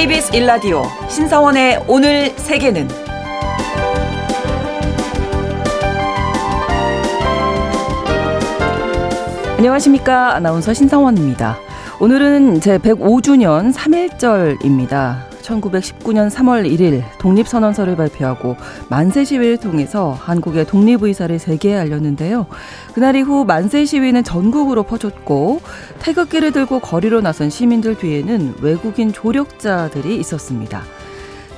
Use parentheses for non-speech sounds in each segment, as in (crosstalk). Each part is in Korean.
KBS 일라디오 신성원의 오늘 세계는 안녕하십니까 아나운서 신성원입니다. 오늘은 제 105주년 3일절입니다. 1919년 3월 1일 독립선언서를 발표하고 만세 시위를 통해서 한국의 독립 의사를 세계에 알렸는데요. 그날 이후 만세 시위는 전국으로 퍼졌고 태극기를 들고 거리로 나선 시민들 뒤에는 외국인 조력자들이 있었습니다.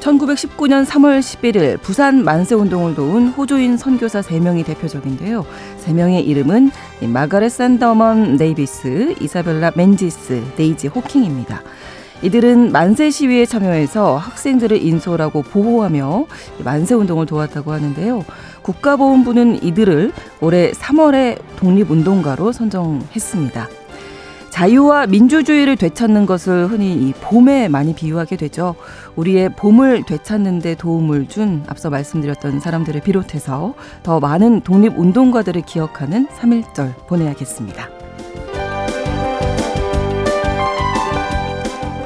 1919년 3월 11일 부산 만세운동을 도운 호주인 선교사 3명이 대표적인데요. 3명의 이름은 마가렛 샌더먼 네이비스, 이사벨라 맨지스, 데이지 호킹입니다. 이들은 만세 시위에 참여해서 학생들을 인솔하고 보호하며 만세 운동을 도왔다고 하는데요. 국가보훈부는 이들을 올해 3월에 독립운동가로 선정했습니다. 자유와 민주주의를 되찾는 것을 흔히 이 봄에 많이 비유하게 되죠. 우리의 봄을 되찾는 데 도움을 준 앞서 말씀드렸던 사람들을 비롯해서 더 많은 독립운동가들을 기억하는 3.1절 보내야겠습니다.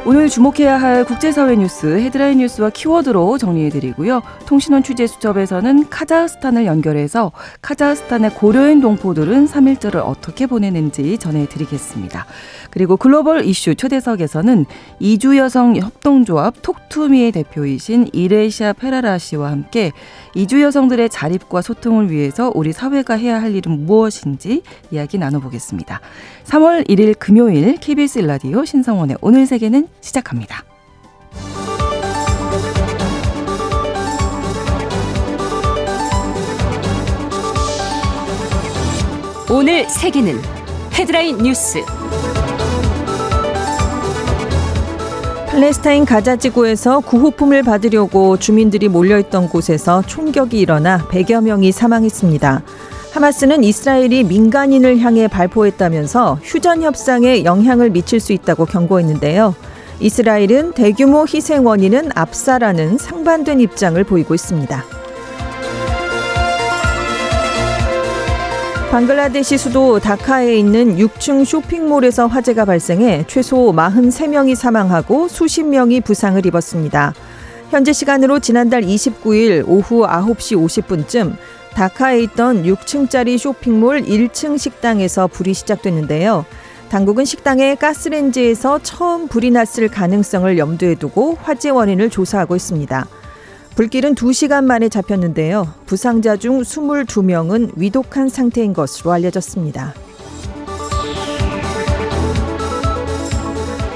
오늘 주목해야 할 국제사회 뉴스 헤드라인 뉴스와 키워드로 정리해드리고요. 통신원 취재 수첩에서는 카자흐스탄을 연결해서 카자흐스탄의 고려인 동포들은 3일절을 어떻게 보내는지 전해드리겠습니다. 그리고 글로벌 이슈 초대석에서는 이주 여성 협동조합 톡투미의 대표이신 이레시아 페라라 씨와 함께 이주 여성들의 자립과 소통을 위해서 우리 사회가 해야 할 일은 무엇인지 이야기 나눠보겠습니다. 3월 1일 금요일 KBS 라디오 신성원의 오늘 세계는 시작합니다. 오늘 세계는 헤드라인 뉴스 팔레스타인 가자 지구에서 구호품을 받으려고 주민들이 몰려있던 곳에서 총격이 일어나 100여 명이 사망했습니다. 하마스는 이스라엘이 민간인을 향해 발포했다면서 휴전 협상에 영향을 미칠 수 있다고 경고했는데요. 이스라엘은 대규모 희생 원인은 압사라는 상반된 입장을 보이고 있습니다. 방글라데시 수도 다카에 있는 6층 쇼핑몰에서 화재가 발생해 최소 43명이 사망하고 수십 명이 부상을 입었습니다. 현재 시간으로 지난달 29일 오후 9시 50분쯤 다카에 있던 6층짜리 쇼핑몰 1층 식당에서 불이 시작됐는데요. 당국은 식당에 가스렌지에서 처음 불이 났을 가능성을 염두에 두고 화재 원인을 조사하고 있습니다. 불길은 2시간 만에 잡혔는데요. 부상자 중 22명은 위독한 상태인 것으로 알려졌습니다.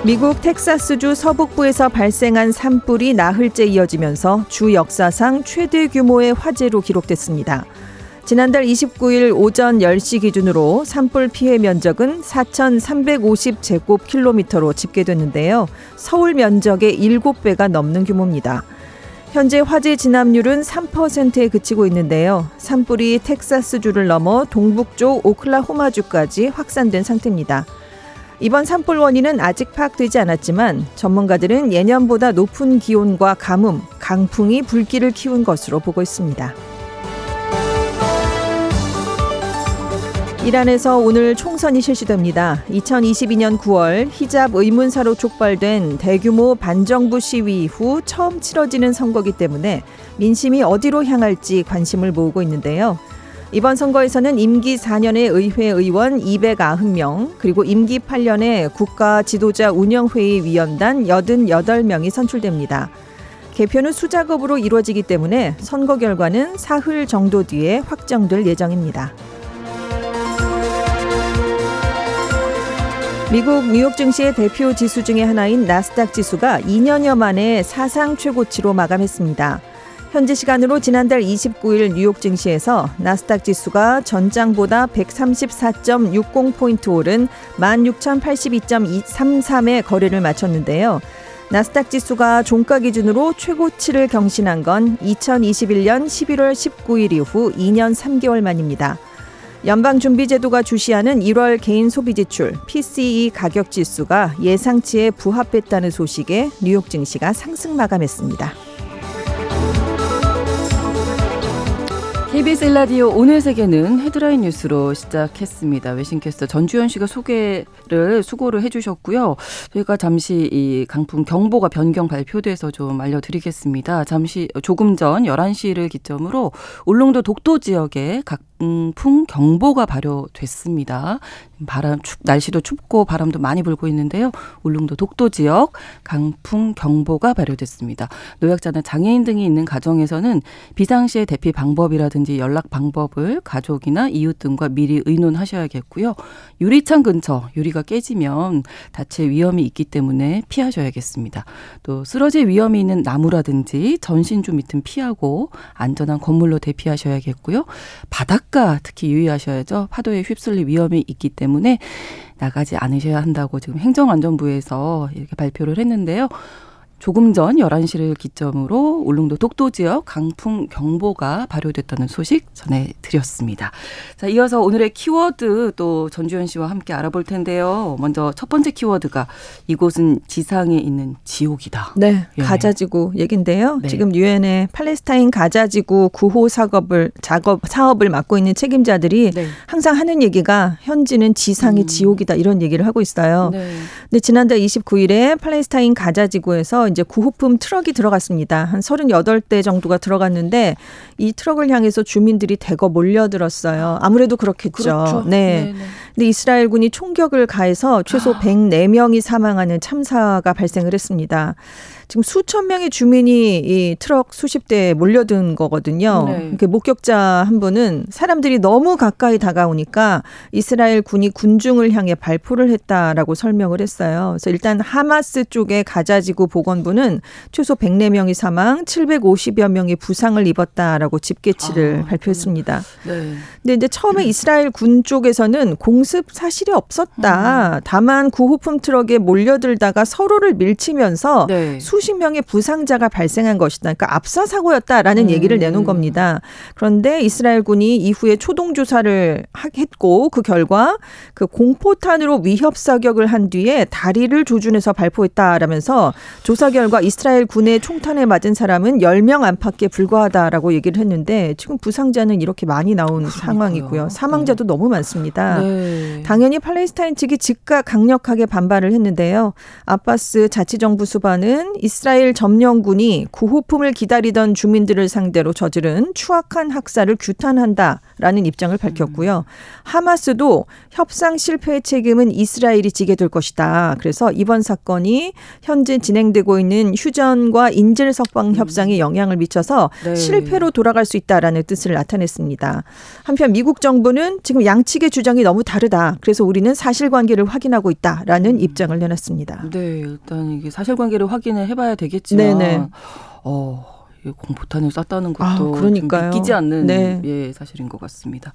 미국 텍사스주 서북부에서 발생한 산불이 나흘째 이어지면서 주 역사상 최대 규모의 화재로 기록됐습니다. 지난달 29일 오전 10시 기준으로 산불 피해 면적은 4,350제곱킬로미터로 집계됐는데요. 서울 면적의 7배가 넘는 규모입니다. 현재 화재 진압률은 3%에 그치고 있는데요. 산불이 텍사스주를 넘어 동북쪽 오클라호마주까지 확산된 상태입니다. 이번 산불 원인은 아직 파악되지 않았지만 전문가들은 예년보다 높은 기온과 가뭄, 강풍이 불길을 키운 것으로 보고 있습니다. 이란에서 오늘 총선이 실시됩니다. 2022년 9월 히잡 의문사로 촉발된 대규모 반정부 시위 이후 처음 치러지는 선거기 때문에 민심이 어디로 향할지 관심을 모으고 있는데요. 이번 선거에서는 임기 4년의 의회 의원 290명, 그리고 임기 8년의 국가 지도자 운영회의 위원단 88명이 선출됩니다. 개표는 수작업으로 이루어지기 때문에 선거 결과는 사흘 정도 뒤에 확정될 예정입니다. 미국 뉴욕 증시의 대표 지수 중의 하나인 나스닥 지수가 2년여 만에 사상 최고치로 마감했습니다. 현지 시간으로 지난달 29일 뉴욕 증시에서 나스닥 지수가 전장보다 134.60포인트 오른 16,082.33의 거래를 마쳤는데요. 나스닥 지수가 종가 기준으로 최고치를 경신한 건 2021년 11월 19일 이후 2년 3개월 만입니다. 연방준비제도가 주시하는 1월 개인 소비지출 PCE 가격 지수가 예상치에 부합했다는 소식에 뉴욕 증시가 상승 마감했습니다. KBS 일라디오 오늘 세계는 헤드라인 뉴스로 시작했습니다. 외신캐스터 전주현 씨가 소개를 수고를 해주셨고요. 저희가 잠시 이 강풍 경보가 변경 발표돼서 좀 알려드리겠습니다. 잠시 조금 전 11시를 기점으로 울릉도 독도 지역에 각 강풍 경보가 발효됐습니다. 바람 춥 날씨도 춥고 바람도 많이 불고 있는데요. 울릉도 독도 지역 강풍 경보가 발효됐습니다. 노약자나 장애인 등이 있는 가정에서는 비상시에 대피 방법이라든지 연락 방법을 가족이나 이웃 등과 미리 의논하셔야겠고요. 유리창 근처 유리가 깨지면 다칠 위험이 있기 때문에 피하셔야겠습니다. 또 쓰러질 위험이 있는 나무라든지 전신주 밑은 피하고 안전한 건물로 대피하셔야겠고요. 바닥 바닷가 특히 유의하셔야죠. 파도에 휩쓸릴 위험이 있기 때문에 나가지 않으셔야 한다고 지금 행정안전부에서 이렇게 발표를 했는데요. 조금 전 11시를 기점으로 울릉도 독도 지역 강풍 경보가 발효됐다는 소식 전해드렸습니다. 자, 이어서 오늘의 키워드 또 전주현 씨와 함께 알아볼 텐데요. 먼저 첫 번째 키워드가 이곳은 지상에 있는 지옥이다. 네, 예. 가자지구 얘긴데요. 네. 지금 유엔의 팔레스타인 가자지구 구호 작업을 작업 사업을 맡고 있는 책임자들이 네. 항상 하는 얘기가 현지는 지상의 음. 지옥이다 이런 얘기를 하고 있어요. 네. 근데 지난달 29일에 팔레스타인 가자지구에서 이제 구호품 트럭이 들어갔습니다. 한 38대 정도가 들어갔는데 이 트럭을 향해서 주민들이 대거 몰려들었어요. 아무래도 그렇겠죠. 그렇죠. 네. 네네. 근데 이스라엘군이 총격을 가해서 최소 아. 104명이 사망하는 참사가 발생을 했습니다. 지금 수천 명의 주민이 이 트럭 수십 대에 몰려든 거거든요. 네. 이렇게 목격자 한 분은 사람들이 너무 가까이 다가오니까 이스라엘 군이 군중을 향해 발포를 했다라고 설명을 했어요. 그래서 일단 하마스 쪽의 가자지구 보건부는 최소 104명이 사망, 750여 명이 부상을 입었다라고 집계치를 아, 발표했습니다. 네. 근데 이제 처음에 이스라엘 군 쪽에서는 공습 사실이 없었다. 음. 다만 구호품 트럭에 몰려들다가 서로를 밀치면서 네. 수 수십 명의 부상자가 발생한 것이다. 그러니까 압사 사고였다라는 음. 얘기를 내놓은 겁니다. 그런데 이스라엘군이 이후에 초동 조사를 했고 그 결과 그 공포탄으로 위협 사격을 한 뒤에 다리를 조준해서 발포했다라면서 조사 결과 이스라엘 군의 총탄에 맞은 사람은 10명 안팎에 불과하다라고 얘기를 했는데 지금 부상자는 이렇게 많이 나온 그러니까요. 상황이고요. 사망자도 네. 너무 많습니다. 네. 당연히 팔레스타인 측이 즉각 강력하게 반발을 했는데요. 아바스 자치정부 수반은 이스라엘 점령군이 구호품을 기다리던 주민들을 상대로 저지른 추악한 학살을 규탄한다라는 입장을 밝혔고요. 하마스도 협상 실패의 책임은 이스라엘이 지게 될 것이다. 그래서 이번 사건이 현재 진행되고 있는 휴전과 인질 석방 협상에 영향을 미쳐서 네. 실패로 돌아갈 수 있다라는 뜻을 나타냈습니다. 한편 미국 정부는 지금 양측의 주장이 너무 다르 다. 그래서 우리는 사실관계를 확인하고 있다라는 음. 입장을 내놨습니다. 네, 일단 이게 사실관계를 확인해 해봐야 되겠지만 네네. 어 공포탄을 쐈다는 것도 아, 그러니까요. 믿기지 않는 네. 예 사실인 것 같습니다.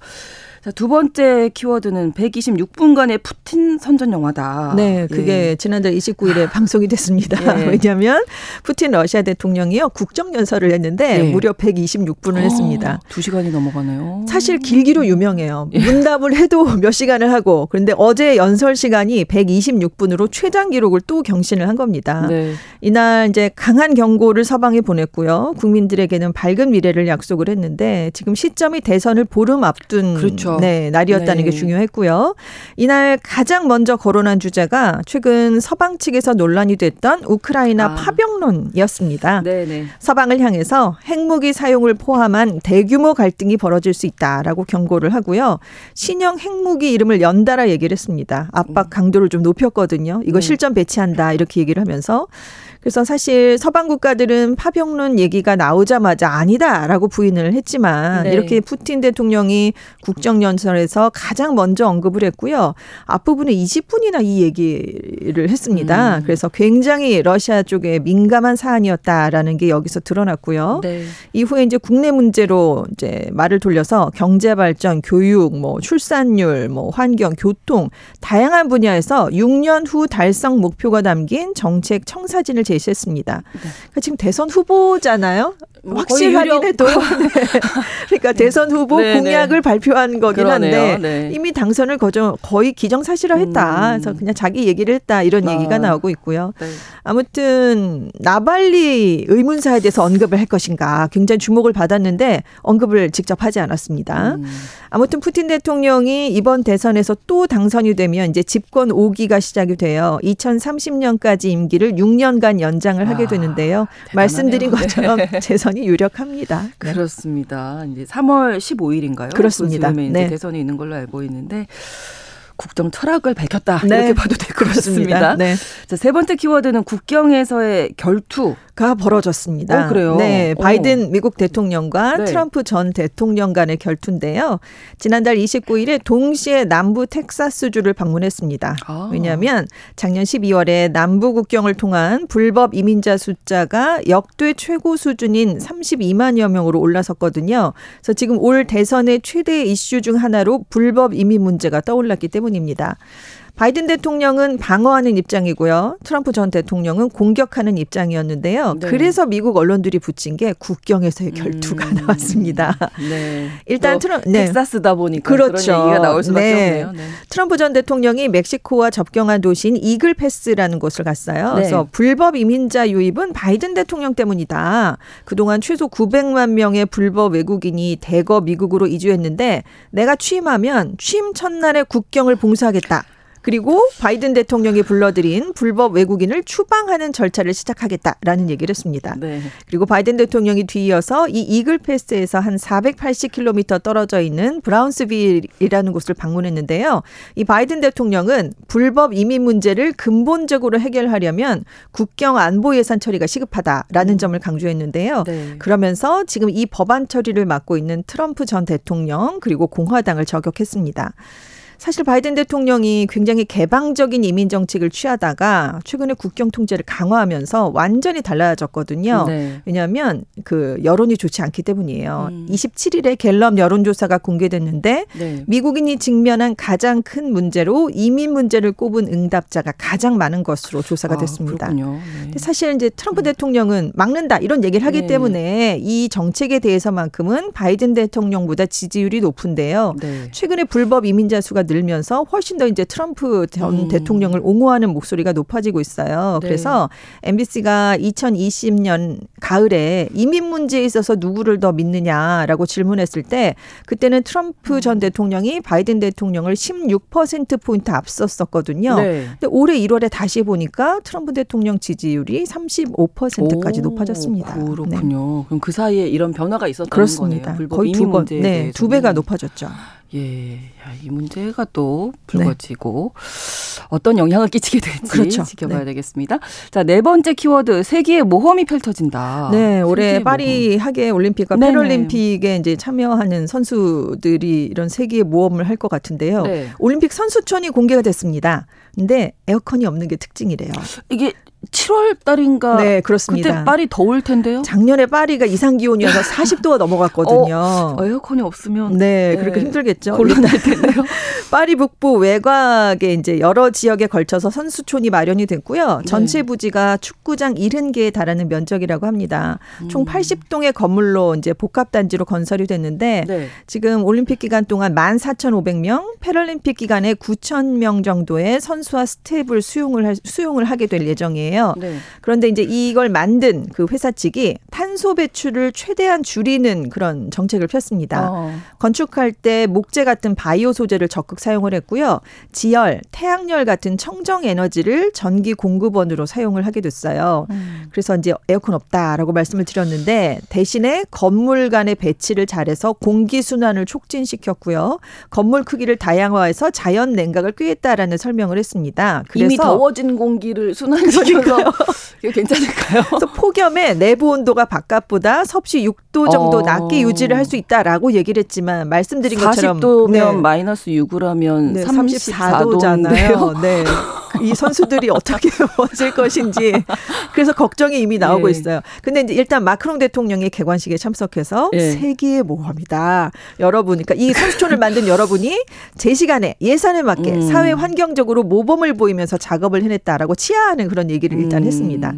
자, 두 번째 키워드는 126분간의 푸틴 선전 영화다. 네, 그게 예. 지난달 29일에 방송이 됐습니다. 예. (laughs) 왜냐하면 푸틴 러시아 대통령이요 국정 연설을 했는데 예. 무려 126분을 어, 했습니다. 두 시간이 넘어가네요. 사실 길기로 유명해요. 예. 문답을 해도 (laughs) 몇 시간을 하고 그런데 어제 연설 시간이 126분으로 최장 기록을 또 경신을 한 겁니다. 네. 이날 이제 강한 경고를 서방에 보냈고요. 국민들에게는 밝은 미래를 약속을 했는데 지금 시점이 대선을 보름 앞둔 그렇죠. 네, 날이었다는 네. 게 중요했고요. 이날 가장 먼저 거론한 주제가 최근 서방 측에서 논란이 됐던 우크라이나 아. 파병론이었습니다. 네네. 네. 서방을 향해서 핵무기 사용을 포함한 대규모 갈등이 벌어질 수 있다라고 경고를 하고요. 신형 핵무기 이름을 연달아 얘기를 했습니다. 압박 강도를 좀 높였거든요. 이거 네. 실전 배치한다 이렇게 얘기를 하면서 그래서 사실 서방 국가들은 파병론 얘기가 나오자마자 아니다라고 부인을 했지만 네. 이렇게 푸틴 대통령이 국정연설에서 가장 먼저 언급을 했고요. 앞부분에 20분이나 이 얘기를 했습니다. 음. 그래서 굉장히 러시아 쪽에 민감한 사안이었다라는 게 여기서 드러났고요. 네. 이후에 이제 국내 문제로 이제 말을 돌려서 경제 발전, 교육, 뭐 출산율, 뭐 환경, 교통 다양한 분야에서 6년 후 달성 목표가 담긴 정책 청사진을 제 제시했습니다. 네. 그러니까 지금 대선 후보잖아요. 뭐 확실하긴 해도 (laughs) 네. 그러니까 대선 후보 네, 공약을 네. 발표한 거긴 그러네요. 한데 네. 이미 당선을 거저 거의 기정사실화했다. 음. 그래서 그냥 자기 얘기를 했다 이런 아. 얘기가 나오고 있고요. 네. 아무튼 나발리 의문사에 대해서 언급을 할 것인가 굉장히 주목을 받았는데 언급을 직접 하지 않았습니다. 음. 아무튼 푸틴 대통령이 이번 대선에서 또 당선이 되면 이제 집권 5기가 시작이 돼요. 2030년까지 임기를 6년간 연장을 하게 아, 되는데요. 대단하네요. 말씀드린 네. (laughs) 것처럼 재선 이 유력합니다. 네. 그렇습니다. 이제 3월 15일인가요? 그렇습니다. 이제 네. 대선이 있는 걸로 알고 있는데 국정 철학을 밝혔다 네. 이렇게 봐도 될 것 같습니다. 네. 자, 세 번째 키워드는 국경에서의 결투. 가 벌어졌습니다. 어, 그래요? 네, 어. 바이든 미국 대통령과 네. 트럼프 전 대통령 간의 결투인데요. 지난달 29일에 동시에 남부 텍사스주를 방문했습니다. 아. 왜냐하면 작년 12월에 남부 국경을 통한 불법 이민자 숫자가 역대 최고 수준인 32만여 명으로 올라섰거든요. 그래서 지금 올 대선의 최대 이슈 중 하나로 불법 이민 문제가 떠올랐기 때문 입니다. 바이든 대통령은 방어하는 입장이고요. 트럼프 전 대통령은 공격하는 입장이었는데요. 네. 그래서 미국 언론들이 붙인 게 국경에서의 결투가 음. 나왔습니다. 네. 일단 또 트럼- 네. 텍사스다 보니까 그렇죠. 그런 얘기가 나올 수밖에 네. 없네요. 네. 트럼프 전 대통령이 멕시코와 접경한 도시인 이글 패스라는 곳을 갔어요. 네. 그래서 불법 이민자 유입은 바이든 대통령 때문이다. 그동안 최소 900만 명의 불법 외국인이 대거 미국으로 이주했는데 내가 취임하면 취임 첫날에 국경을 봉쇄하겠다. 그리고 바이든 대통령이 불러들인 불법 외국인을 추방하는 절차를 시작하겠다라는 얘기를 했습니다. 네. 그리고 바이든 대통령이 뒤이어서 이 이글 패스에서 한 480km 떨어져 있는 브라운스빌이라는 곳을 방문했는데요. 이 바이든 대통령은 불법 이민 문제를 근본적으로 해결하려면 국경 안보 예산 처리가 시급하다라는 점을 강조했는데요. 네. 그러면서 지금 이 법안 처리를 맡고 있는 트럼프 전 대통령 그리고 공화당을 저격했습니다. 사실 바이든 대통령이 굉장히 개방적인 이민 정책을 취하다가 최근에 국경 통제를 강화하면서 완전히 달라졌거든요. 네. 왜냐하면 그 여론이 좋지 않기 때문이에요. 음. 27일에 갤럽 여론조사가 공개됐는데 네. 미국인이 직면한 가장 큰 문제로 이민 문제를 꼽은 응답자가 가장 많은 것으로 조사가 아, 됐습니다. 그렇군요. 네. 사실 이제 트럼프 대통령은 막는다 이런 얘기를 하기 네. 때문에 이 정책에 대해서만큼은 바이든 대통령보다 지지율이 높은데요. 네. 최근에 불법 이민자 수가 늘면서 훨씬 더 이제 트럼프 전 음. 대통령을 옹호하는 목소리가 높아지고 있어요. 네. 그래서 MBC가 2020년 가을에 이민 문제에 있어서 누구를 더 믿느냐라고 질문했을 때 그때는 트럼프 음. 전 대통령이 바이든 대통령을 16% 포인트 앞섰었거든요. 네. 근데 올해 1월에 다시 보니까 트럼프 대통령 지지율이 35%까지 오, 높아졌습니다. 네. 그렇군요. 그럼 그 사이에 이런 변화가 있었다는 그렇습니다. 거네요. 불법 거의 이민 두 번, 문제에 네, 대해서는. 두 배가 높아졌죠. 예, 야, 이 문제가 또 불거지고 어떤 영향을 끼치게 될지 그렇죠. 지켜봐야 네. 되겠습니다. 자, 네 번째 키워드 세계의 모험이 펼쳐진다. 네, 올해 파리 하계 올림픽과 네네. 패럴림픽에 이제 참여하는 선수들이 이런 세계의 모험을 할 것 같은데요. 모험. 네. 올림픽 선수촌이 공개가 됐습니다. 근데 에어컨이 없는 게 특징이래요. 이게 7월 달인가 네, 그렇습니다. 그때 파리 더울 텐데요. 작년에 파리가 이상 기온이어서 40도가 넘어갔거든요. (laughs) 어, 에어컨이 없으면 네, 네, 그렇게 힘들겠죠. 곤란할 텐데요. (laughs) 파리 북부 외곽에 이제 여러 지역에 걸쳐서 선수촌이 마련이 됐고요. 네. 전체 부지가 축구장 70개에 달하는 면적이라고 합니다. 총 음. 80동의 건물로 이제 복합 단지로 건설이 됐는데 네. 지금 올림픽 기간 동안 14,500명, 패럴림픽 기간에 9,000명 정도의 선수와 스텝을 수용을 할, 수용을 하게 될 예정이에요. 네. 그런데 이제 이걸 만든 그 회사 측이 탄소 배출을 최대한 줄이는 그런 정책을 폈습니다. 어. 건축할 때 목재 같은 바이오 소재를 적극 사용을 했고요. 지열, 태양열 같은 청정 에너지를 전기 공급원으로 사용을 하게 됐어요. 음. 그래서 이제 에어컨 없다라고 말씀을 드렸는데 대신에 건물 간의 배치를 잘해서 공기 순환을 촉진시켰고요. 건물 크기를 다양화해서 자연 냉각을 꾀했다라는 설명을 했습니다. 그래서 이미 더워진 공기를 순환시켜서 (laughs) 이게 괜찮을까요? 그래서 폭염에 내부 온도가 바깥보다 섭씨 6도 정도 어. 낮게 유지를 할 수 있다라고 얘기를 했지만 말씀드린 것처럼 40도면 네. 마이너스 6 이라면 네, 34도잖아요. 34도잖아요. 네. 이 선수들이 어떻게 (laughs) 버틸 것인지 그래서 걱정이 이미 나오고 예. 있어요. 근데 이제 일단 마크롱 대통령이 개관식에 참석해서 예. 세계의 모험이다. 여러분, 그러니까 이 선수촌을 만든 여러분이 제 시간에 예산에 맞게 음. 사회 환경적으로 모범을 보이면서 작업을 해냈다라고 치하하는 그런 얘기를 일단 음. 했습니다.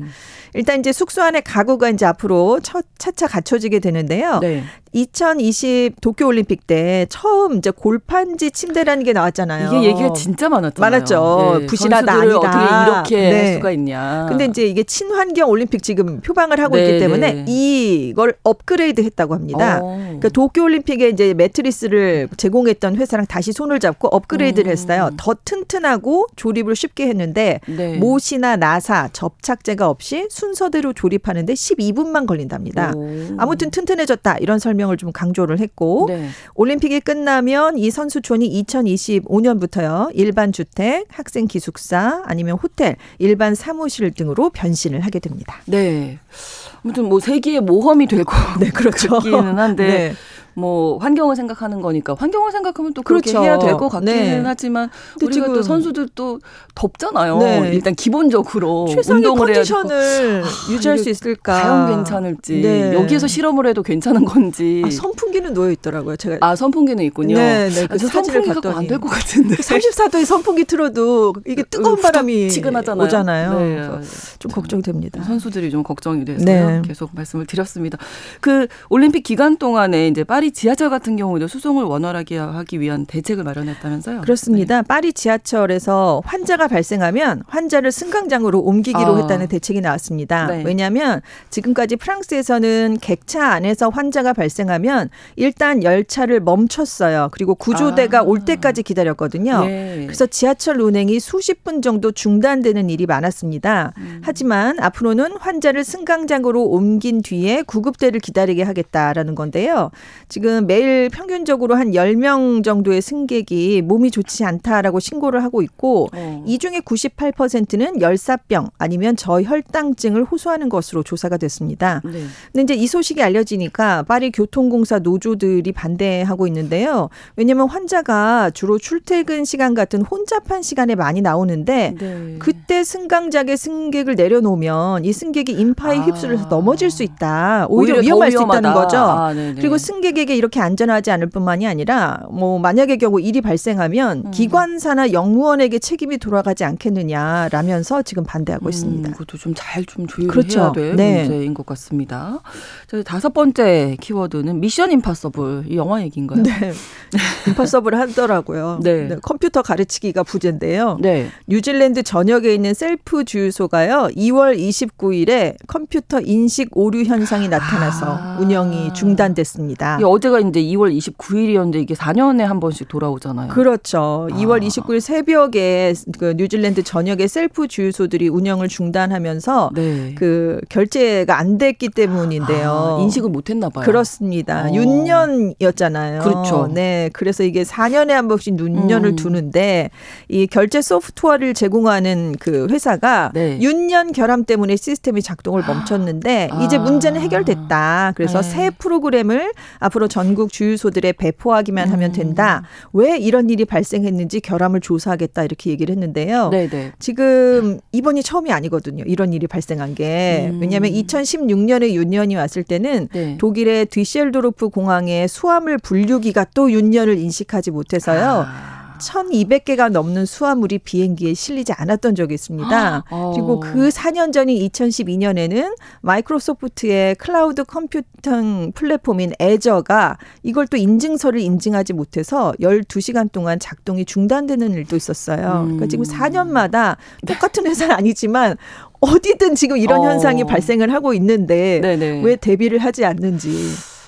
일단 이제 숙소 안에 가구가 이제 앞으로 차, 차차 갖춰지게 되는데요. 네. 2020 도쿄 올림픽 때 처음 이제 골판지 침대라는 게 나왔잖아요. 이게 얘기가 진짜 많았잖아요. 많았죠. 부실하다, 선수들을 아니다. 어떻게 이렇게 네. 할 수가 있냐. 근데 이제 이게 친환경 올림픽 지금 표방을 하고 네, 있기 때문에 네. 이걸 업그레이드 했다고 합니다. 어. 그러니까 도쿄 올림픽에 이제 매트리스를 제공했던 회사랑 다시 손을 잡고 업그레이드를 음. 했어요. 더 튼튼하고 조립을 쉽게 했는데 네. 못이나 나사, 접착제가 없이 순서대로 조립하는데 12분만 걸린답니다. 오. 아무튼 튼튼해졌다 이런 설명 을 좀 강조를 했고 네. 올림픽이 끝나면 이 선수촌이 2025년부터요 일반 주택, 학생 기숙사 아니면 호텔, 일반 사무실 등으로 변신을 하게 됩니다. 네. 아무튼 뭐 세기의 모험이 되고 네, 그렇죠. (laughs) 같기는 한데 네. 뭐 환경을 생각하는 거니까 환경을 생각하면 또 그렇게 그렇죠. 해야 될 것 같기는 네. 하지만 우리가 또 선수들 또 덥잖아요. 네. 일단 기본적으로 최상의 운동을 해야 컨디션을 유지할 이게 수 있을까? 과연 괜찮을지 네. 여기에서 실험을 해도 괜찮은 건지 아, 선풍기는 놓여 있더라고요. 제가 아 선풍기는 있군요. 네, 네. 아, 그저 사진을 선풍기 갖고. 안 될 것 같은데. 34도에 선풍기 틀어도 이게 뜨거운 후적 바람이 치근하잖아요. 오잖아요. 네. 좀 걱정이 됩니다. 선수들이 좀 걱정이 돼서 네. 계속 말씀을 드렸습니다. 그 올림픽 기간 동안에 이제 파리 지하철 같은 경우도 수송을 원활하게 하기 위한 대책을 마련했다면서요? 그렇습니다. 파리 지하철에서 환자가 발생하면 환자를 승강장으로 옮기기로 아. 했다는 대책이 나왔습니다. 네. 왜냐하면 지금까지 프랑스에서는 객차 안에서 환자가 발생하면 일단 열차를 멈췄어요. 그리고 구조대가 아. 올 때까지 기다렸거든요. 네. 그래서 지하철 운행이 수십 분 정도 중단되는 일이 많았습니다. 음. 하지만 앞으로는 환자를 승강장으로 옮긴 뒤에 구급대를 기다리게 하겠다라는 건데요. 지금 매일 평균적으로 한 10명 정도의 승객이 몸이 좋지 않다라고 신고를 하고 있고 어. 이 중에 98%는 열사병 아니면 저혈당증을 호소하는 것으로 조사가 됐습니다. 네. 근데 이제 이 소식이 알려지니까 파리 교통공사 노조들이 반대하고 있는데요. 왜냐하면 환자가 주로 출퇴근 시간 같은 혼잡한 시간에 많이 나오는데 네. 그때 승강장에 승객을 내려놓으면 이 승객이 인파에 아. 휩쓸려서 넘어질 수 있다. 오히려, 더 위험할 수 있다는. 거죠. 아, 네네. 그리고 승객 에게 이렇게 안전하지 않을 뿐만이 아니라 뭐 만약의 경우 일이 발생하면 음. 기관사나 영무원에게 책임이 돌아가지 않겠느냐라면서 지금 반대하고 있습니다. 음, 그것도 좀 잘좀 조율을 그렇죠. 될 네. 문제인 것 같습니다. 저희 다섯 번째 키워드는 미션 임파서블 이 영화 얘기인가요? 네. (laughs) impossible 하더라고요. 네. 컴퓨터 가르치기가 부제인데요. 네. 뉴질랜드 전역에 있는 셀프 주유소가요. 2월 29일에 컴퓨터 인식 오류 현상이 나타나서 아. 운영이 중단됐습니다. 어제가 이제 2월 29일이었는데 이게 4년에 한 번씩 돌아오잖아요. 그렇죠. 아. 2월 29일 새벽에 그 뉴질랜드 전역의 셀프 주유소들이 운영을 중단하면서 네. 그 결제가 안 됐기 때문인데요. 아, 인식을 못 했나 봐요. 그렇습니다. 어. 윤년이었잖아요. 그렇죠. 네. 그래서 이게 4년에 한 번씩 윤년을 음. 두는데 이 결제 소프트웨어를 제공하는 그 회사가 네. 윤년 결함 때문에 시스템이 작동을 멈췄는데 아. 이제 문제는 해결됐다. 그래서 네. 새 프로그램을 앞으로 전국 주유소들에 배포하기만 하면 음. 된다. 왜 이런 일이 발생했는지 결함을 조사하겠다 이렇게 얘기를 했는데요. 네, 네. 지금 이번이 처음이 아니거든요. 이런 일이 발생한 게. 음. 왜냐하면 2016년에 윤년이 왔을 때는 네. 독일의 뒤셀도르프 공항에 수화물 분류기가 또 윤년을 인식하지 못해서요. 아. 1200개가 넘는 수화물이 비행기에 실리지 않았던 적이 있습니다. 어. 그리고 그 4년 전인 2012년에는 마이크로소프트의 클라우드 컴퓨팅 플랫폼인 애저가 이걸 또 인증서를 인증하지 못해서 12시간 동안 작동이 중단되는 일도 있었어요. 그러니까 지금 음. 4년마다 똑같은 회사는 아니지만 어디든 지금 이런 어. 현상이 발생을 하고 있는데 네네. 왜 대비를 하지 않는지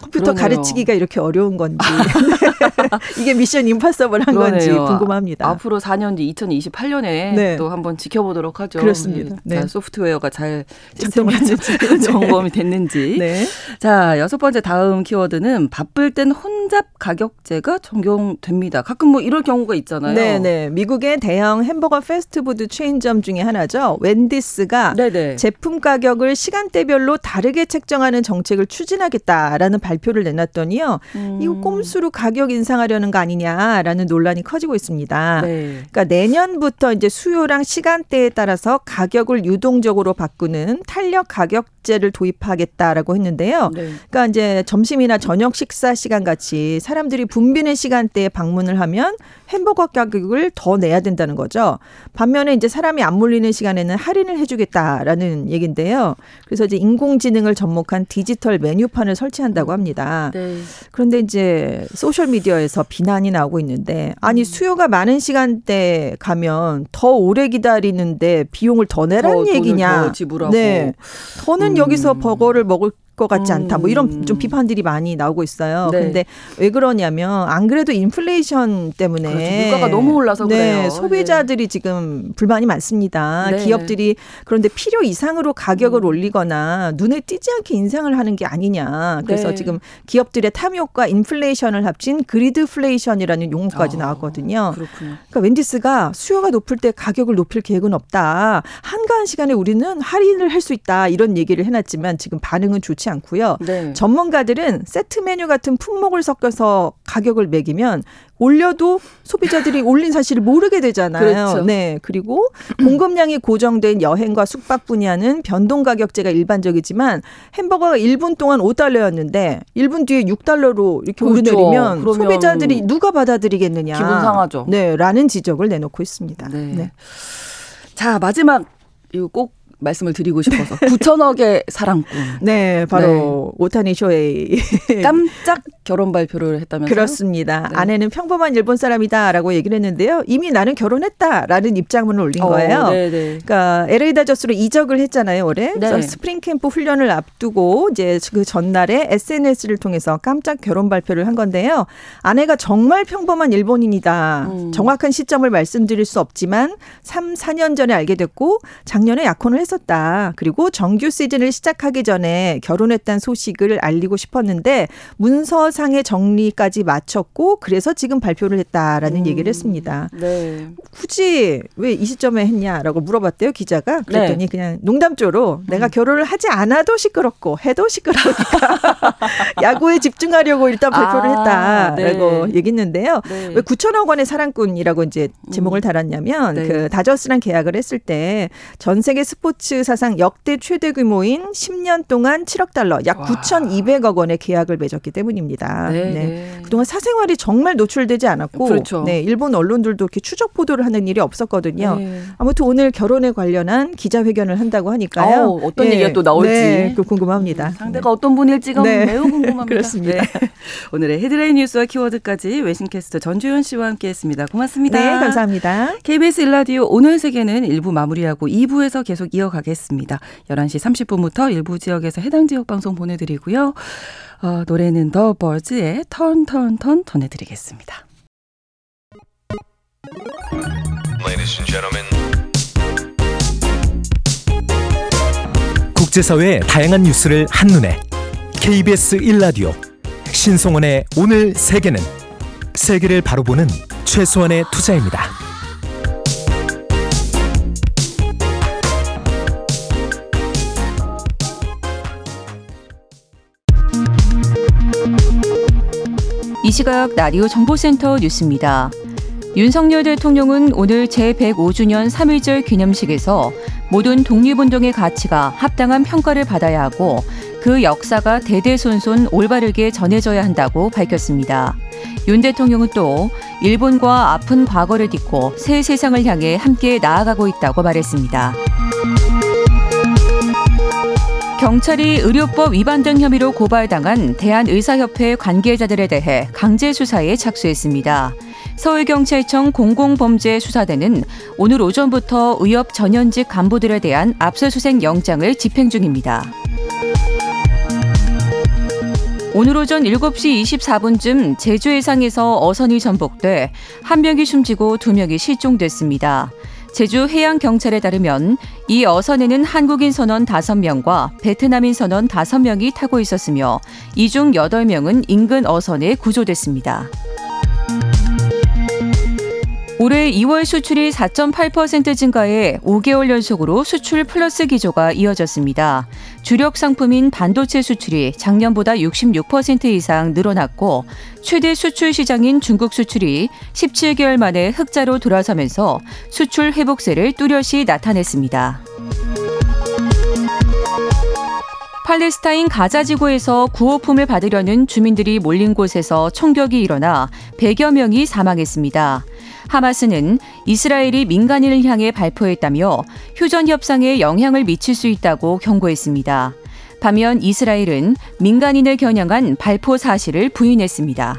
컴퓨터 그러네요. 가르치기가 이렇게 어려운 건지 (laughs) 이게 mission impossible 한 건지. 궁금합니다. 앞으로 4년 뒤 2028년에 네. 또 한번 지켜보도록 하죠. 그렇습니다. 예, 자, 네. 소프트웨어가 잘 작동했는지. (laughs) 시스템이 (laughs) 점검이 됐는지. 네. 자, 여섯 번째 다음 키워드는 바쁠 땐 혼잡 가격제가 적용됩니다. 가끔 뭐 이럴 경우가 있잖아요. 네, 네. 미국의 대형 햄버거 패스트푸드 체인점 중에 하나죠. 웬디스가 네네. 제품 가격을 시간대별로 다르게 책정하는 정책을 추진하겠다라는 발 표를 내놨는데요. 음. 이거 꼼수로 가격 인상하려는 거 아니냐라는 논란이 커지고 있습니다. 네. 그러니까 내년부터 이제 수요랑 시간대에 따라서 가격을 유동적으로 바꾸는 탄력 가격 가격제를 도입하겠다라고 했는데요. 네. 그러니까 이제 점심이나 저녁 식사 시간 같이 사람들이 붐비는 시간대에 방문을 하면 햄버거 가격을 더 내야 된다는 거죠. 반면에 이제 사람이 안 몰리는 시간에는 할인을 해주겠다라는 얘긴데요. 그래서 이제 인공지능을 접목한 디지털 메뉴판을 설치한다고 합니다. 네. 그런데 이제 소셜 미디어에서 비난이 나오고 있는데 아니 수요가 많은 시간대 가면 더 오래 기다리는데 비용을 더 내라는 더 얘기냐? 더 지불하고. 네, 더는 음. 여기서 버거를 먹을 것 같지 않다. 뭐 이런 음. 좀 비판들이 많이 나오고 있어요. 네. 근데 왜 그러냐면 안 그래도 인플레이션 때문에 그렇죠. 물가가 너무 올라서 네, 그래요. 소비자들이 지금 불만이 많습니다. 네. 기업들이 그런데 필요 이상으로 가격을 음. 올리거나 눈에 띄지 않게 인상을 하는 게 아니냐. 그래서 네. 지금 기업들의 탐욕과 인플레이션을 합친 그리드플레이션이라는 용어까지 아, 나왔거든요. 그렇군요. 그러니까 웬디스가 수요가 높을 때 가격을 높일 계획은 없다. 한가한 시간에 우리는 할인을 할 수 있다. 이런 얘기를 해놨지만 지금 반응은 좋지 않고요. 네. 전문가들은 세트 메뉴 같은 품목을 섞어서 가격을 매기면 올려도 소비자들이 올린 사실을 모르게 되잖아요. 그렇죠. 네. 그리고 공급량이 고정된 여행과 숙박 분야는 변동 가격제가 일반적이지만 햄버거가 1분 동안 5달러였는데 1분 뒤에 6달러로 이렇게 그렇죠. 오르내리면 소비자들이 누가 받아들이겠느냐. 기분 상하죠. 네, 라는 지적을 내놓고 있습니다. 네. 네. 자 마지막 이거 꼭 말씀을 드리고 싶어서 9천억의 사랑꾼 네, 바로 오타니 쇼헤이. 깜짝 결혼 발표를 했다면서요? 그렇습니다. 네. 아내는 평범한 일본 사람이다라고 얘기를 했는데요. 이미 나는 결혼했다라는 입장문을 올린 거예요. 어. 그러니까 LA 다저스로 이적을 했잖아요, 올해. 그래서 네. 스프링 캠프 훈련을 앞두고 이제 그 전날에 SNS를 통해서 깜짝 결혼 발표를 한 건데요. 아내가 정말 평범한 일본인이다. 음. 정확한 시점을 말씀드릴 수 없지만 3, 4년 전에 알게 됐고 작년에 약혼을 했었다. 그리고 정규 시즌을 시작하기 전에 결혼했다는 소식을 알리고 싶었는데 문서 상의 정리까지 마쳤고 그래서 지금 발표를 했다라는 음. 얘기를 했습니다. 네. 굳이 왜 이 시점에 했냐라고 물어봤대요 기자가 그랬더니 네. 그냥 농담조로 내가 음. 결혼을 하지 않아도 시끄럽고 해도 시끄러우니까 (laughs) 야구에 집중하려고 일단 발표를 아, 했다라고 네. 얘기했는데요. 네. 왜 9천억 원의 사랑꾼이라고 이제 제목을 달았냐면 네. 그 다저스랑 계약을 했을 때 전 세계 스포츠 사상 역대 최대 규모인 10년 동안 7억 달러 약 와. 9,200억 원의 계약을 맺었기 때문입니다. 네. 네. 네. 그동안 사생활이 정말 노출되지 않았고 그렇죠. 네, 일본 언론들도 이렇게 추적 보도를 하는 일이 없었거든요. 네. 아무튼 오늘 결혼에 관련한 기자회견을 한다고 하니까요. 아우, 어떤 얘기가 또 나올지. 네, 그 궁금합니다. 상대가 어떤 분일지가 네. 매우 (laughs) 궁금합니다. 그렇습니다. 네. 오늘의 헤드라인 뉴스와 키워드까지 외신캐스터 전주현 씨와 함께했습니다. 고맙습니다. 네, 감사합니다. KBS 일라디오 오늘 세계는 1부 마무리하고 2부에서 계속 이어가겠습니다. 11시 30분부터 일부 지역에서 해당 지역 방송 보내드리고요. 어, 노래는 더 버즈의 턴 턴 턴 전해드리겠습니다. Ladies and gentlemen. 국제사회의 다양한 뉴스를 한눈에 KBS 1라디오 신성원의 오늘 세계는 세계를 바로 보는 최소한의 투자입니다. 이 시각 라디오 정보센터 뉴스입니다. 윤석열 대통령은 오늘 제105주년 3.1절 기념식에서 모든 독립운동의 가치가 합당한 평가를 받아야 하고 그 역사가 대대손손 올바르게 전해져야 한다고 밝혔습니다. 윤 대통령은 또 일본과 아픈 과거를 딛고 새 세상을 향해 함께 나아가고 있다고 말했습니다. 경찰이 의료법 위반 등 혐의로 고발당한 대한의사협회 관계자들에 대해 강제 수사에 착수했습니다. 서울경찰청 공공범죄수사대는 오늘 오전부터 의협 전현직 간부들에 대한 압수수색 영장을 집행 중입니다. 오늘 오전 7시 24분쯤 제주 해상에서 어선이 전복돼 한 명이 숨지고 두 명이 실종됐습니다. 제주 해양경찰에 따르면 이 어선에는 한국인 선원 5명과 베트남인 선원 5명이 타고 있었으며 이 중 8명은 인근 어선에 구조됐습니다. 올해 2월 수출이 4.8% 증가해 5개월 연속으로 수출 플러스 기조가 이어졌습니다. 주력 상품인 반도체 수출이 작년보다 66% 이상 늘어났고 최대 수출 시장인 중국 수출이 17개월 만에 흑자로 돌아서면서 수출 회복세를 뚜렷이 나타냈습니다. 팔레스타인 가자 지구에서 구호품을 받으려는 주민들이 몰린 곳에서 총격이 일어나 100여 명이 사망했습니다. 하마스는 이스라엘이 민간인을 향해 발표했다며 휴전 협상에 영향을 미칠 수 있다고 경고했습니다. 반면 이스라엘은 민간인을 겨냥한 발포 사실을 부인했습니다.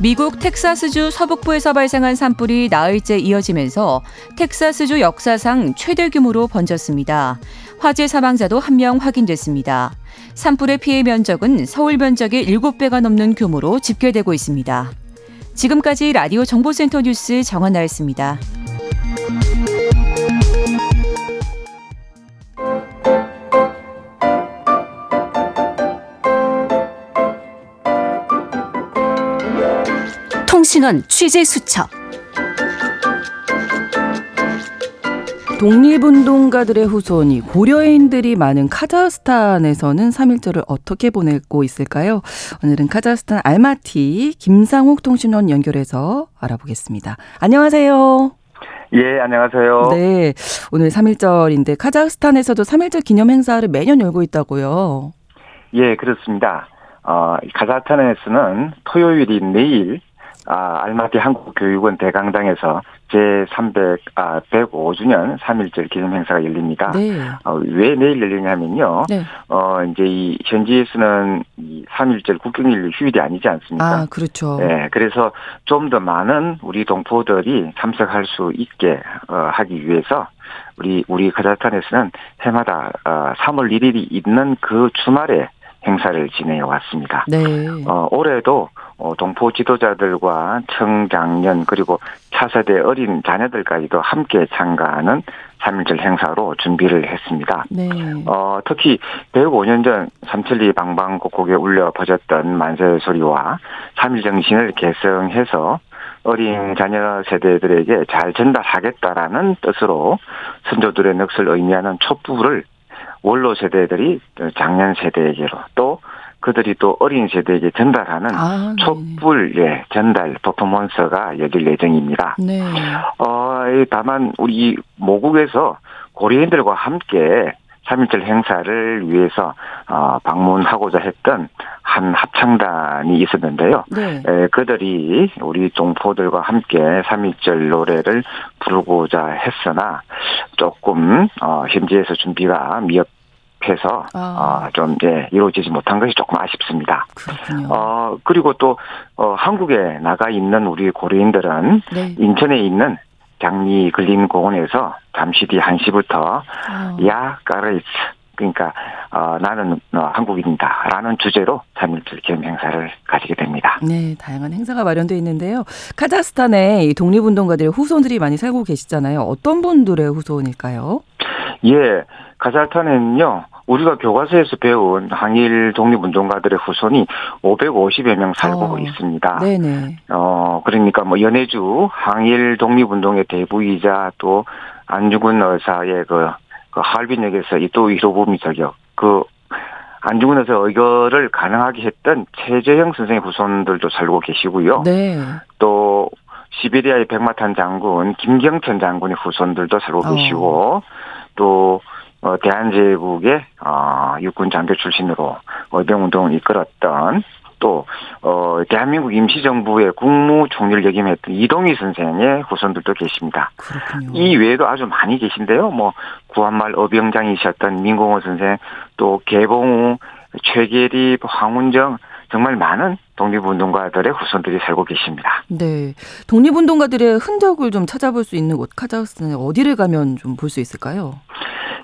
미국 텍사스주 서북부에서 발생한 산불이 나흘째 이어지면서 텍사스주 역사상 최대 규모로 번졌습니다. 화재 사망자도 한 명 확인됐습니다. 산불의 피해 면적은 서울 면적의 7배가 넘는 규모로 집계되고 있습니다. 지금까지 라디오 정보센터 뉴스 정한나였습니다. 통신원 취재 수첩 독립운동가들의 후손이 고려인들이 많은 카자흐스탄에서는 3일절을 어떻게 보내고 있을까요? 오늘은 카자흐스탄 알마티 김상욱 통신원 연결해서 알아보겠습니다. 안녕하세요. 예, 안녕하세요. 네. 오늘 3일절인데 카자흐스탄에서도 3일절 기념 행사를 매년 열고 있다고요. 예, 그렇습니다. 어, 카자흐스탄에서는 토요일인 내일 아, 알마티 한국교육원 대강당에서 제300, 아, 105주년 3.1절 기념 행사가 열립니다. 네. 어, 왜 내일 열리냐면요. 네. 어, 이제 이 현지에서는 이 3.1절 국경일 휴일이 아니지 않습니까? 아, 그렇죠. 예, 그래서 좀 더 많은 우리 동포들이 참석할 수 있게 어, 하기 위해서 우리 우리 카자흐스탄에서는 해마다 어, 3월 1일이 있는 그 주말에 행사를 진행해 왔습니다. 네. 어, 올해도 어, 동포 지도자들과 청장년 그리고 차세대 어린 자녀들까지도 함께 참가하는 3.1절 행사로 준비를 했습니다. 네. 어, 특히 105년 전 삼천리 방방곡곡에 울려 퍼졌던 만세 소리와 3.1 정신을 계승해서 어린 자녀 세대들에게 잘 전달하겠다라는 뜻으로 선조들의 넋을 의미하는 촛불을 원로 세대들이 작년 세대에게로 또 그들이 또 어린 세대에게 전달하는 아, 네. 촛불 예, 전달 퍼포먼스가 열릴 예정입니다. 네. 어, 이 다만 우리 모국에서 고려인들과 함께 3.1절 행사를 위해서 어, 방문하고자 했던 한 합창단이 있었는데요. 네. 에, 그들이 우리 동포들과 함께 3.1절 노래를 부르고자 했으나 조금 어, 현지에서 준비가 미흡 해서 아. 어, 좀 예, 이루어지지 못한 것이 조금 아쉽습니다. 그렇군요. 어, 그리고 또 어, 한국에 나가 있는 우리 고려인들은 네. 인천에 있는 장미 근린공원에서 잠시 뒤 1시부터 아. 야 까르이츠 그러니까 어, 나는 어, 한국인이다라는 주제로 3.1절 기념 행사를 가지게 됩니다. 네, 다양한 행사가 마련되어 있는데요. 카자흐스탄에 이 독립운동가들의 후손들이 많이 살고 계시잖아요. 어떤 분들의 후손일까요? 예, 카자흐스탄에는요. 우리가 교과서에서 배운 항일 독립운동가들의 후손이 550여 명 살고 어, 있습니다. 네네. 어, 그러니까 뭐 연해주 항일 독립운동의 대부이자 또 안중근 의사의 그, 그 하얼빈역에서 이또 히로부미 저격, 그 안중근 의사 의거를 가능하게 했던 최재형 선생의 후손들도 살고 계시고요. 네. 또 시베리아의 백마탄 장군 김경천 장군의 후손들도 살고 어. 계시고 또 어, 대한제국의 어, 육군 장교 출신으로 의병운동을 이끌었던 또 어, 대한민국 임시정부의 국무총리를 역임했던 이동희 선생의 후손들도 계십니다. 그렇군요. 이 외에도 아주 많이 계신데요. 뭐 구한말 어병장이셨던 민공호 선생, 또 개봉우, 최계리, 황운정 정말 많은 독립운동가들의 후손들이 살고 계십니다. 네. 독립운동가들의 흔적을 좀 찾아볼 수 있는 곳, 카자흐스탄에 어디를 가면 좀 볼 수 있을까요?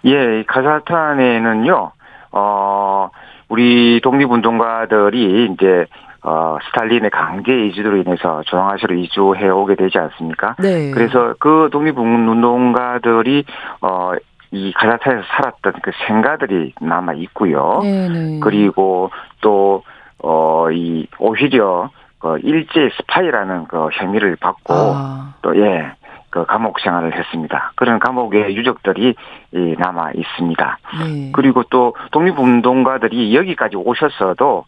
예, 이 카자흐스탄에는요, 어, 우리 독립운동가들이 이제, 어, 스탈린의 강제 이주로 인해서 중앙아시아로 이주해 오게 되지 않습니까? 네. 그래서 그 독립운동가들이, 어, 이 카자흐스탄에서 살았던 그 생가들이 남아 있고요. 네네. 그리고 또, 어, 이, 오히려, 그 일제 스파이라는 그 혐의를 받고, 아, 또, 예, 그 감옥 생활을 했습니다. 그런 감옥의 유적들이 이, 남아 있습니다. 네. 그리고 또 독립운동가들이 여기까지 오셨어도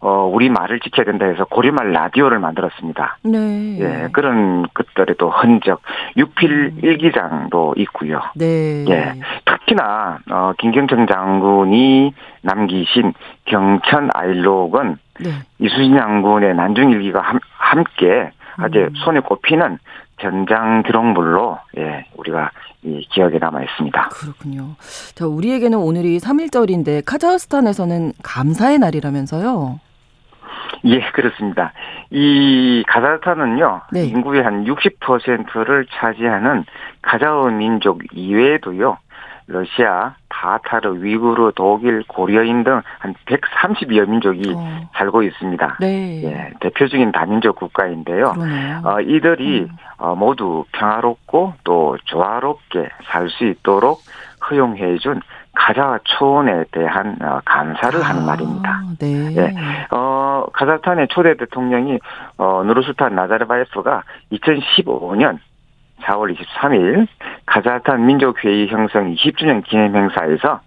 어, 우리 말을 지켜야 된다 해서 고려말 라디오를 만들었습니다. 네. 예, 그런 것들의 또 흔적, 육필 일기장도 있고요. 네. 예. 특히나 어, 김경철 장군이 남기신 경천 아일록은 네. 이수진 장군의 난중일기가 함, 함께 아주 음. 손에 꼽히는 전장 기록물로 예 우리가 이 기억에 남아 있습니다. 그렇군요. 자, 우리에게는 오늘이 3일절인데 카자흐스탄에서는 감사의 날이라면서요. 예 그렇습니다. 이 카자흐스탄은요 네. 인구의 한 60%를 차지하는 카자흐 민족 이외에도요 러시아, 타타르, 위구르, 독일, 고려인 등 한 130여 민족이 어, 살고 있습니다. 네. 예, 대표적인 다민족 국가인데요. 그러네요. 어, 이들이 음. 어, 모두 평화롭고 또 조화롭게 살 수 있도록 허용해준 가자 초원에 대한 어, 감사를 하는 아, 말입니다. 네. 예. 어, 카자흐스탄의 초대 대통령이 어, 누르술탄 나자르바예프가 2015년 4월 23일 카자흐스탄 민족회의 형성 20주년 기념 행사에서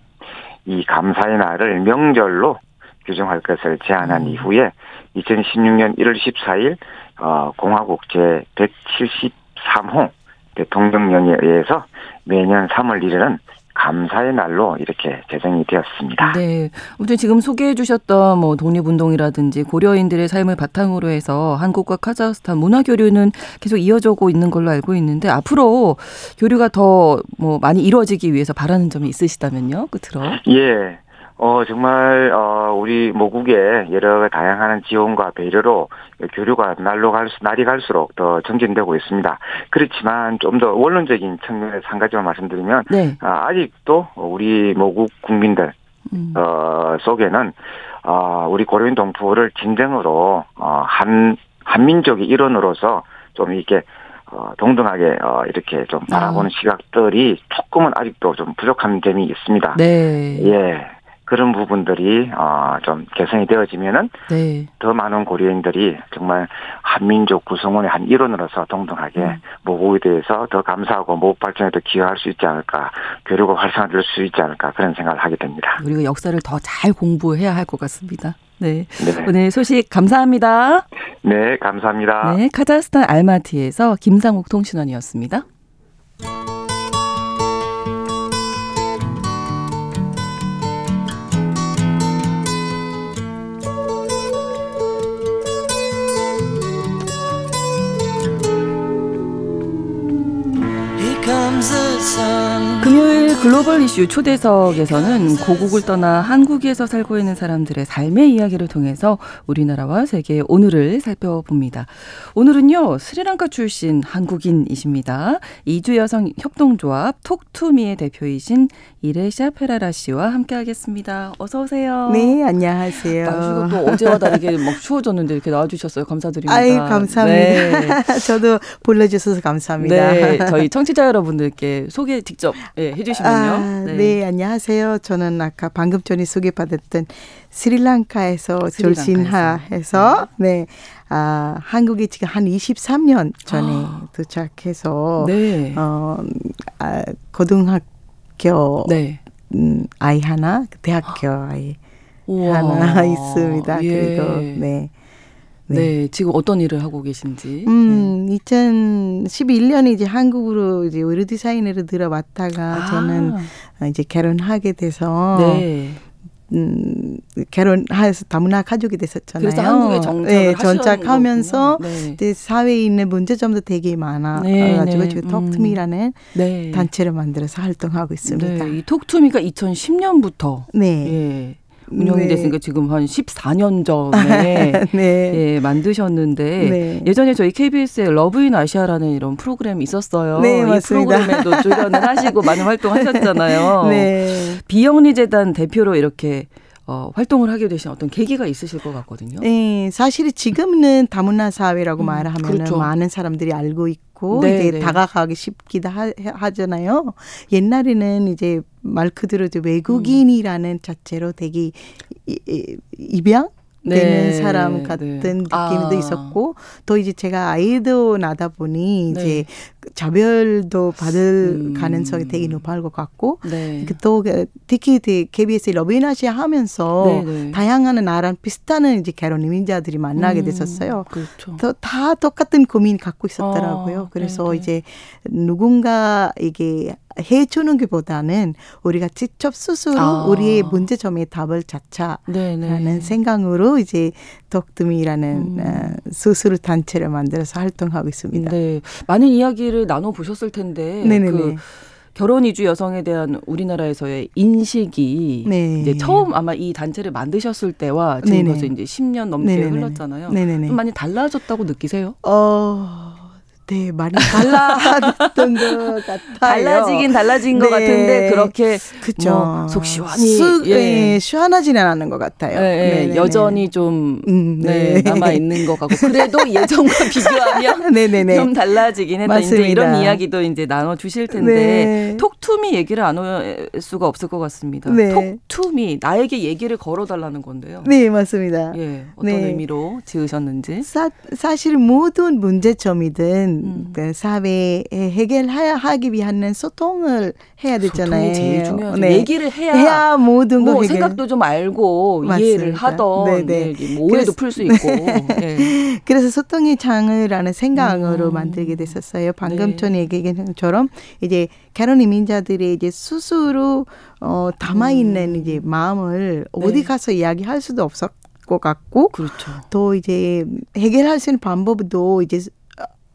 이 감사의 날을 명절로 규정할 것을 제안한 음. 이후에 2016년 1월 14일 어, 공화국 제 173호 대통령령에 의해서 매년 3월 1일은 감사의 날로 이렇게 제정이 되었습니다. 네. 아무튼 지금 소개해 주셨던 뭐 독립운동이라든지 고려인들의 삶을 바탕으로 해서 한국과 카자흐스탄 문화 교류는 계속 이어져고 있는 걸로 알고 있는데 앞으로 교류가 더 뭐 많이 이루어지기 위해서 바라는 점이 있으시다면요. 끝으로. 예. 어, 정말, 어, 우리 모국의 여러 다양한 지원과 배려로 교류가 날로 갈 수, 날이 갈수록 더 정진되고 있습니다. 그렇지만 좀 더 원론적인 측면에서 한 가지만 말씀드리면, 네. 아, 아직도 우리 모국 국민들, 음. 어, 속에는, 어, 우리 고려인 동포를 진정으로, 어, 한, 한민족의 일원으로서 좀 이렇게, 어, 동등하게, 어, 이렇게 좀 바라보는 시각들이 조금은 아직도 좀 부족한 점이 있습니다. 네. 예. 그런 부분들이 어, 좀 개선이 되어지면은 네. 더 많은 고려인들이 정말 한민족 구성원의 한 일원으로서 동등하게 음. 모국에 대해서 더 감사하고 모국 발전에도 기여할 수 있지 않을까 교류가 활성화될 수 있지 않을까 그런 생각을 하게 됩니다. 우리가 역사를 더 잘 공부해야 할 것 같습니다. 네. 네, 오늘 소식 감사합니다. 네 감사합니다. 네. 카자흐스탄 알마티에서 김상욱 통신원이었습니다. 글로벌 이슈 초대석에서는 고국을 떠나 한국에서 살고 있는 사람들의 삶의 이야기를 통해서 우리나라와 세계의 오늘을 살펴봅니다. 오늘은요, 스리랑카 출신 한국인이십니다. 이주 여성 협동조합 톡투미의 대표이신 이레샤 페라라 씨와 함께 하겠습니다. 어서 오세요. 네, 안녕하세요. 날씨가 또 어제와 다르게 막 추워졌는데 이렇게 나와주셨어요. 감사드립니다. 아유, 감사합니다. 네. (laughs) 저도 불러주셔서 감사합니다. 네, 저희 청취자 여러분들께 소개 직접 예, 해주시면요. 아, 네. 안녕하세요. 저는 아까 방금 전에 소개받았던 스리랑카에서 스리랑카에서. 졸신하해서 네. 아, 한국에 지금 한 23년 전에 도착해서 네. 어, 아, 고등학교 네. 음, 아이 하나, 대학교 아이 우와. 하나 (laughs) 있습니다. 예. 그리고 네. 네. 지금 어떤 일을 하고 계신지. 음, 2011년에 이제 한국으로 이제 의류 디자이너로 들어왔다가 아. 저는 어, 이제 결혼하게 돼서 네. 음, 결혼해서 다문화 가족이 됐었잖아요. 그래서 한국에 정착을 네, 정착하면서. 네. 이제 사회에 있는 문제점도 되게 많아 네, 가지고 네. 지금 음. 톡투미라는 네. 단체를 만들어서 활동하고 있습니다. 네. 이 톡투미가 2010년부터 네. 예. 운영이 네. 됐으니까 지금 한 14년 전에 (laughs) 네. 예, 만드셨는데 네. 예전에 저희 KBS에 러브인 아시아라는 이런 프로그램이 있었어요. 네, 이 맞습니다. 프로그램에도 (laughs) 출연을 하시고 많은 활동하셨잖아요. 네. 비영리 재단 대표로 이렇게 어, 활동을 하게 되신 어떤 계기가 있으실 것 같거든요. 네, 사실 지금은 다문화 사회라고 음, 말하면 그렇죠. 많은 사람들이 알고 있고 네, 이제 네. 다가가기 쉽기도 하, 하잖아요. 옛날에는 이제 말 그대로 이제 외국인이라는 자체로 되게 이, 이, 입양 되는 네, 사람 네. 같은 느낌도 아. 있었고 또 이제 제가 아이도 나다 보니 네. 이제 자별도 받을 음. 가능성이 되게 높을 것 같고 네. 그또 특히 KBS 러비나시 하면서 네, 네. 다양한 나라 비슷한 이제 결혼 이민자들이 만나게 음, 됐었어요. 그렇죠. 또 다 똑같은 고민 갖고 있었더라고요. 아, 그래서 네, 네. 이제 누군가 이게 해주는 것보다는 우리가 직접 스스로 아. 우리의 문제점의 답을 찾자라는 네네. 생각으로 이제 덕tum이라는 음. 어, 수술 단체를 만들어서 활동하고 있습니다. 네. 많은 이야기를 나눠 보셨을 텐데 네네네. 그 결혼 이주 여성에 대한 우리나라에서의 인식이 네. 이제 처음 아마 이 단체를 만드셨을 때와 지금 네네. 벌써 이제 10년 넘게 네네네. 흘렀잖아요. 네네네. 좀 많이 달라졌다고 느끼세요? 어, 네, 많이 달라졌던 (laughs) 것 같아요. 달라지긴 달라진 것 네. 같은데 그렇게 그쵸. 뭐 속 시원히, 수, 예. 예. 시원하지는 않은 것 같아요. 예, 예, 네네네. 여전히 좀 음, 네, 네. 남아 있는 것 같고 그래도 (laughs) 예전과 비교하면 네네네. 좀 달라지긴 했다. 이제 맞습니다. 이런 이야기도 이제 나눠 주실 텐데 네. 톡투미 얘기를 안 할 수가 없을 것 같습니다. 네. 톡투미 나에게 얘기를 걸어 달라는 건데요. 네, 맞습니다. 예, 어떤 네. 의미로 지으셨는지. 사, 사실 모든 문제점이든 음. 그 사회에 해결하기 위한 소통을 해야 되잖아요. 소통이 제일 중요하죠. 네. 얘기를 해야, 해야 모든 거 뭐. 생각도 좀 알고 맞습니다. 이해를 하던 네네. 네, 뭐 오해도 풀 수 있고. 예. (laughs) 그래서 소통의 장을라는 생각으로 음. 만들게 됐었어요. 방금 네. 전에 얘기한 것처럼 이제 결혼 이민자들이 이제 스스로 어 담아 있는 이제 마음을 음. 네. 어디 가서 이야기할 수도 없을 것 같고 그렇죠. 또 이제 해결할 수 있는 방법도 이제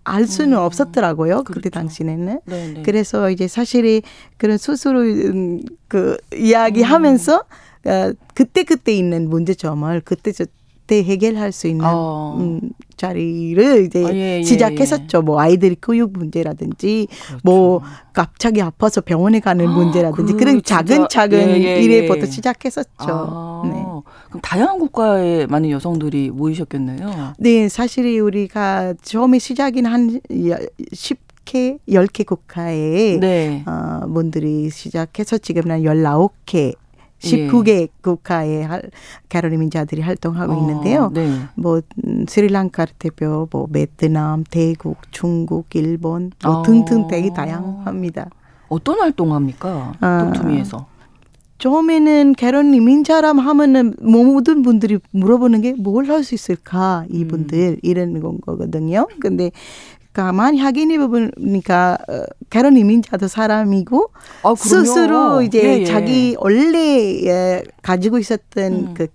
알 수는 음. 없었더라고요. 그렇죠. 그때 당시에는. 네, 네. 그래서 이제 사실이 그런 스스로 음, 그 이야기하면서 음. 어, 그때 그때 있는 문제점을 그때 그때 해결할 수 있는 어. 음, 자리를 이제 아, 예, 예, 시작했었죠. 뭐 아이들이 교육 문제라든지 그렇죠. 뭐 갑자기 아파서 병원에 가는 아, 문제라든지 그 그런 진짜- 작은 작은 예, 예, 일에부터 예. 시작했었죠. 아, 네. 그럼 다양한 국가의 많은 여성들이 모이셨겠네요. 네, 사실 우리가 처음에 시작인 한 10개, 10개 국가에 네. 어, 분들이 시작해서 지금은 한 19개, 19개 예. 국가의 할, 가로리민자들이 활동하고 어, 있는데요. 네. 뭐 음, 스리랑카 대표, 뭐 베트남, 대국, 중국, 일본 뭐 어. 등등 되게 다양합니다. 어떤 활동합니까? 아. 톡투미에서. 처음에는 결혼 이민자람 하면은 모든 분들이 물어보는 게 뭘 할 수 있을까 음. 이분들 이런 건 거거든요. 근데 가만히 확인해 보니까 어, 결혼 이민 자도 사람이고 아. 스스로 이제 예, 예. 자기 원래 예, 가지고 있었던 음. 그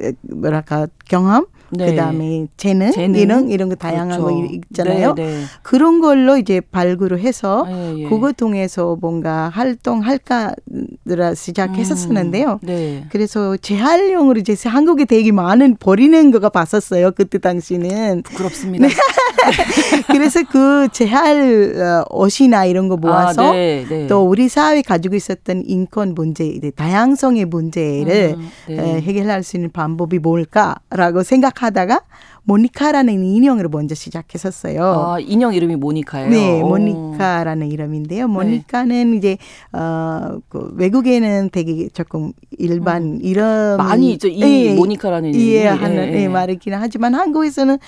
에, 뭐랄까 경험 네. 그다음에 재능, 재능? 이런 이런 거 다양한 그렇죠. 거 있잖아요. 네, 네. 그런 걸로 이제 발굴을 해서 예, 예. 그거 통해서 뭔가 활동할까를 시작했었었는데요. 음, 네. 그래서 재활용으로 이제 한국에 되게 많은 버리는 거가 봤었어요. 그때 당시는. 부끄럽습니다. (laughs) 그래서 그 재활 어, 옷이나 이런 거 모아서 아, 네, 네. 또 우리 사회 가지고 있었던 인권 문제, 다양성의 문제를 음, 네. 에, 해결할 수 있는 방법이 뭘까라고 생각 하다가 모니카라는 인형으로 먼저 시작했었어요. 아, 인형 이름이 모니카예요. 네, 오. 모니카라는 이름인데요. 모니카는 이제 어그 외국에는 되게 조금 일반 이름 많이 있죠. 이 예, 모니카라는 이름이. 이해하는 예, 예, 예. 말이긴 하지만 한국에서는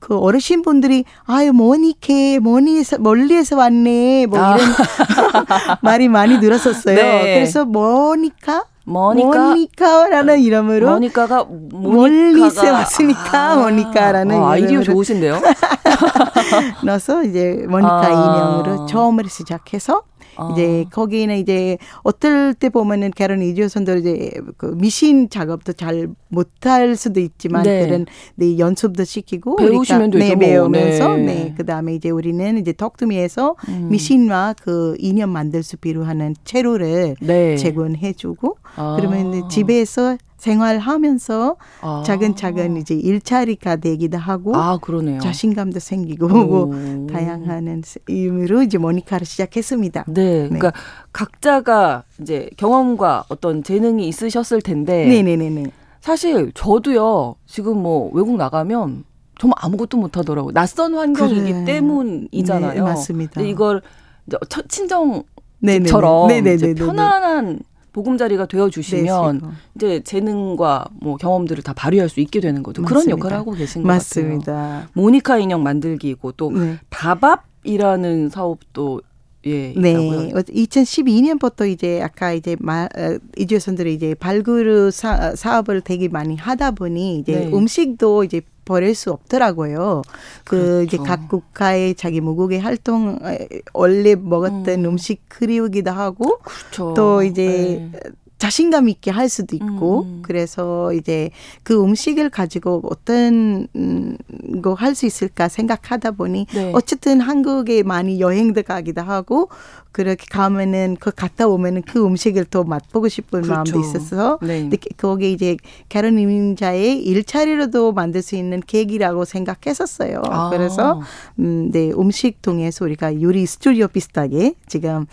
그 어르신 분들이 아유 모니케 멀리에서 멀리에서 왔네 뭐 아. 이런 (laughs) (laughs) 말이 많이 들었었어요. 네. 그래서 모니카 모니카 모니카라는 이름으로 모니카가 모니카가- 왔으니까 모니카라는 아, 아이디어 이름으로 좋으신데요. (laughs) 넣어서 이제 모니카 아. 인형으로 처음으로 시작해서 아. 이제 거기는 이제 어떨 때 보면은 결혼 이주선들 이제 그 미신 작업도 잘 못할 수도 있지만 네. 그런 네, 연습도 시키고 배우시면 우리가, 되죠, 네, 뭐. 배우면서 네. 네. 그다음에 이제 우리는 이제 덕두미에서 음. 미신과 그 인형 만들 수 필요한 재료를 네. 제공해 주고 아. 그러면 이제 집에서 생활하면서 아. 작은작은 이제 일자리가 되기도 하고 아. 자신감도 생기고 오. (laughs) 다양한 의미로 이제 모니카를 시작했습니다. 네, 그러니까 각자가 이제 경험과 어떤 재능이 있으셨을 텐데 네네네네. 사실 저도요 지금 뭐 외국 나가면 정말 아무것도 못하더라고요. 낯선 환경이기 그래. 때문이잖아요. 네, 맞습니다. 이걸 이제 처- 친정처럼 네네네. 편안한 보금자리가 되어 주시면 되시고. 이제 재능과 뭐 경험들을 다 발휘할 수 있게 되는 거죠. 그런 맞습니다. 역할을 하고 계신 것 같아요. 맞습니다. 모니카 인형 만들기고 또 네. 다밥이라는 사업도 예 네. 있다고요. 2012년부터 이제 아까 이제 마, 어, 이주선들이 이제 발굴 사, 사업을 되게 많이 하다 보니 이제 네. 음식도 이제 버릴 수 없더라고요. 그 이제 그렇죠. 각 국가의 자기 무국의 활동 에, 원래 먹었던 음. 식 그리우기도 하고 그렇죠. 또 이제 네. 자신감 있게 할 수도 있고 음, 음. 그래서 이제 그 음식을 가지고 어떤 음, 거할 수 있을까 생각하다 보니 네. 어쨌든 한국에 많이 여행도 가기도 하고 그렇게 가면은 그 갔다 오면은 그 음식을 더 맛보고 싶은 그렇죠. 마음도 있어서 네. 근데 거기에 이제 캐런 이민자의 일자리로도 만들 수 있는 계기라고 생각했었어요. 아. 그래서 음, 네, 음식 통해서 우리가 요리 스튜디오 비슷하게 지금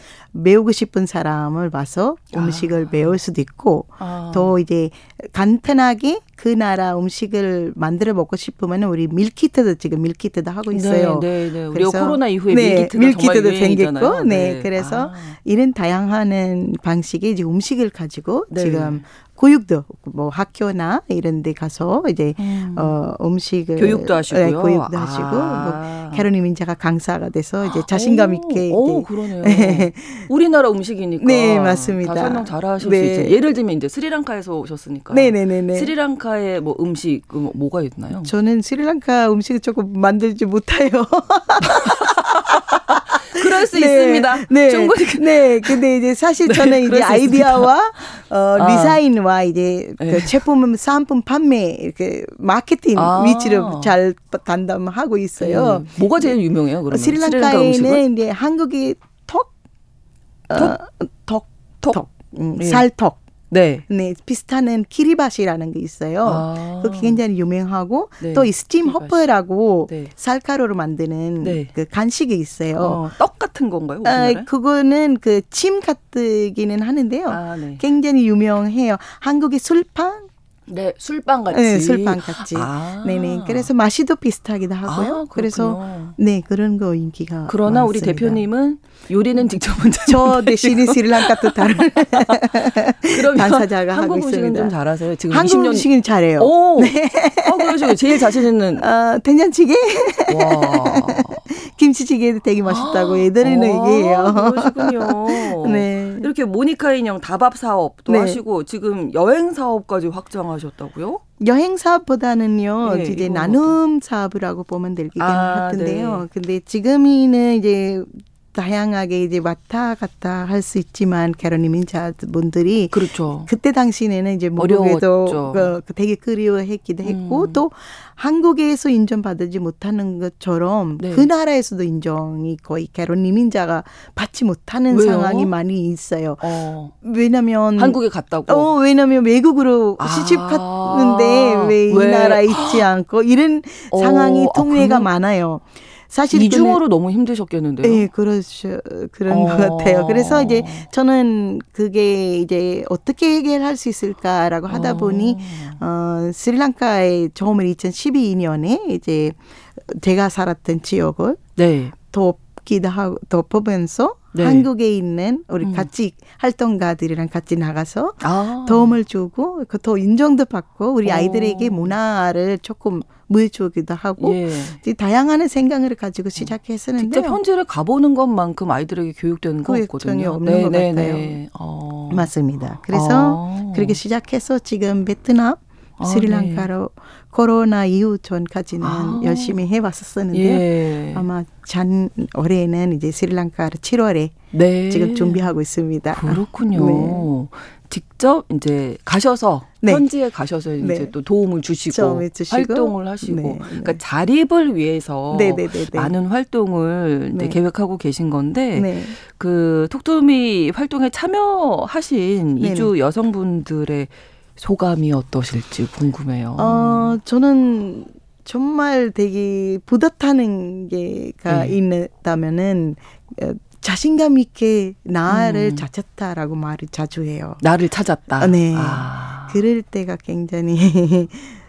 배우고 싶은 사람을 봐서 음식을 배울 수도 있고 아. 또 이제 간편하게 그 나라 음식을 만들어 먹고 싶으면 우리 밀키트도 지금 밀키트도 하고 있어요. 네, 네, 네. 그래서- 코로나 이후에 네, 밀키트도. 생겼고, 네, 그래서 아. 이런 다양한 방식의 이제 음식을 가지고 네. 지금 교육도 뭐 학교나 이런 데 가서 이제 음. 어 음식을 교육도 하시고요. 네, 교육도 아. 하시고 뭐 캐로니 민자가 강사가 돼서 이제 자신감 있게 오, 그러네요. 우리나라 음식이니까. 네, 맞습니다. 다 설명 잘 하실 네. 수 있죠. 예를 들면 이제 스리랑카에서 오셨으니까. 네 네 네 네. 스리랑카의 뭐 음식 그 뭐, 뭐가 있나요? 저는 스리랑카 음식을 조금 만들지 못해요. (laughs) (laughs) 그럴 수 네, 있습니다. 네, 충분히. 네, 근데 이제 사실 네, 저는 이제 수 아이디어와 어, 아. 디자인과 이제 네. 그 제품 상품 판매 이렇게 마케팅 아. 위치를 잘 담당하고 있어요. 네. 뭐가 제일 유명해요? 그러면 스리랑카에는 음식은? 이제 한국이 떡, 어, 떡, 떡? 떡, 음, 네. 쌀떡. 네. 네, 비슷한 키리밧이라는 게 있어요. 아. 그게 굉장히 유명하고 네, 또이 steam. hopper라고 네. 쌀가루로 만드는 네. 그 간식이 있어요. 어, 떡 같은 건가요? 아? 그거는 그 찜 같기는 하는데요. 아, 네. 굉장히 유명해요. 한국의 술빵? 네, 술빵 같이. 네, 술빵 같이. 아. 네네. 그래서 맛이 도 비슷하기도 하고요. 아, 그래서. 네 그런 거 인기가. 그러나 우리 많습니다. 대표님은 요리는 직접 먼저 저 대신에 스리랑카 또 다른 당사자가 하고 한국 음식은 있습니다. 좀 잘하세요. 지금 한국 20년 음식은 잘해요. 오, 어, 그러시고 제일 자신 있는 어, 된장찌개, 와. 김치찌개도 되게 맛있다고 애들은 아, 얘기해요. 그러시군요. (laughs) 네. 이렇게 모니카 인형 다밥 사업도 네. 하시고 지금 여행 사업까지 확장하셨다고요? 여행 사업보다는요, 네, 이제 나눔 사업이라고 보면 될것 아, 같은데요. 네. 근데 지금이는 이제 다양하게 이제 왔다 갔다 할 수 있지만 캐러니민자분들이 그렇죠. 그때 당시에는 이제 모국에도. 그, 그 되게 그리워했기도 했고 음. 또 한국에서 인정받지 못하는 것처럼 네. 그 나라에서도 인정이 거의 캐러니민자가 받지 못하는 왜요? 상황이 많이 있어요. 어, 왜냐면 한국에 갔다고. 어, 왜냐면 외국으로 아. 시집 갔는데 왜이 왜? 나라에 있지 않고 이런 (gasps) 어, 상황이 아, 통례가 그럼 많아요. 사실 이중으로 너무 힘드셨겠는데요. 네, 그렇죠. 그런 어. 것 같아요. 그래서 이제 저는 그게 이제 어떻게 해결할 수 있을까라고 하다 보니 어, 스리랑카에 처음에 2012년에 이제 제가 살았던 지역을 네. 돕기도 하고 덮으면서 네. 한국에 있는 우리 음. 같이 활동가들이랑 같이 나가서 아. 도움을 주고 그더 인정도 받고 우리 어. 아이들에게 문화를 조금 보여주기도 하고 예. 다양한 생각을 가지고 시작했었는데 직접 현지를 가보는 것만큼 아이들에게 교육되는 거 없거든요. 없는 것 같아요. 어. 맞습니다. 그래서 아. 그렇게 시작해서 지금 베트남, 아, 스리랑카로 코로나 이후 전까지는 아. 열심히 해왔었었는데 예. 아마 전 올해는 이제 스리랑카를 7월에 네. 지금 준비하고 있습니다. 그렇군요. 네. 직접 이제 가셔서 네. 현지에 가셔서 이제 네. 또 도움을 주시고 주시고. 활동을 하시고 네, 네. 그러니까 자립을 위해서 네네네네. 많은 활동을 네. 계획하고 계신 건데 네. 그 톡투미 활동에 참여하신. 이주 여성분들의 소감이 어떠실지 궁금해요. 어, 저는 정말 되게 뿌듯하는 게가 네. 있다면은 어, 자신감 있게 나를 음. 찾았다라고 말을 자주 해요. 나를 찾았다. 아, 네. 아. 그럴 때가 굉장히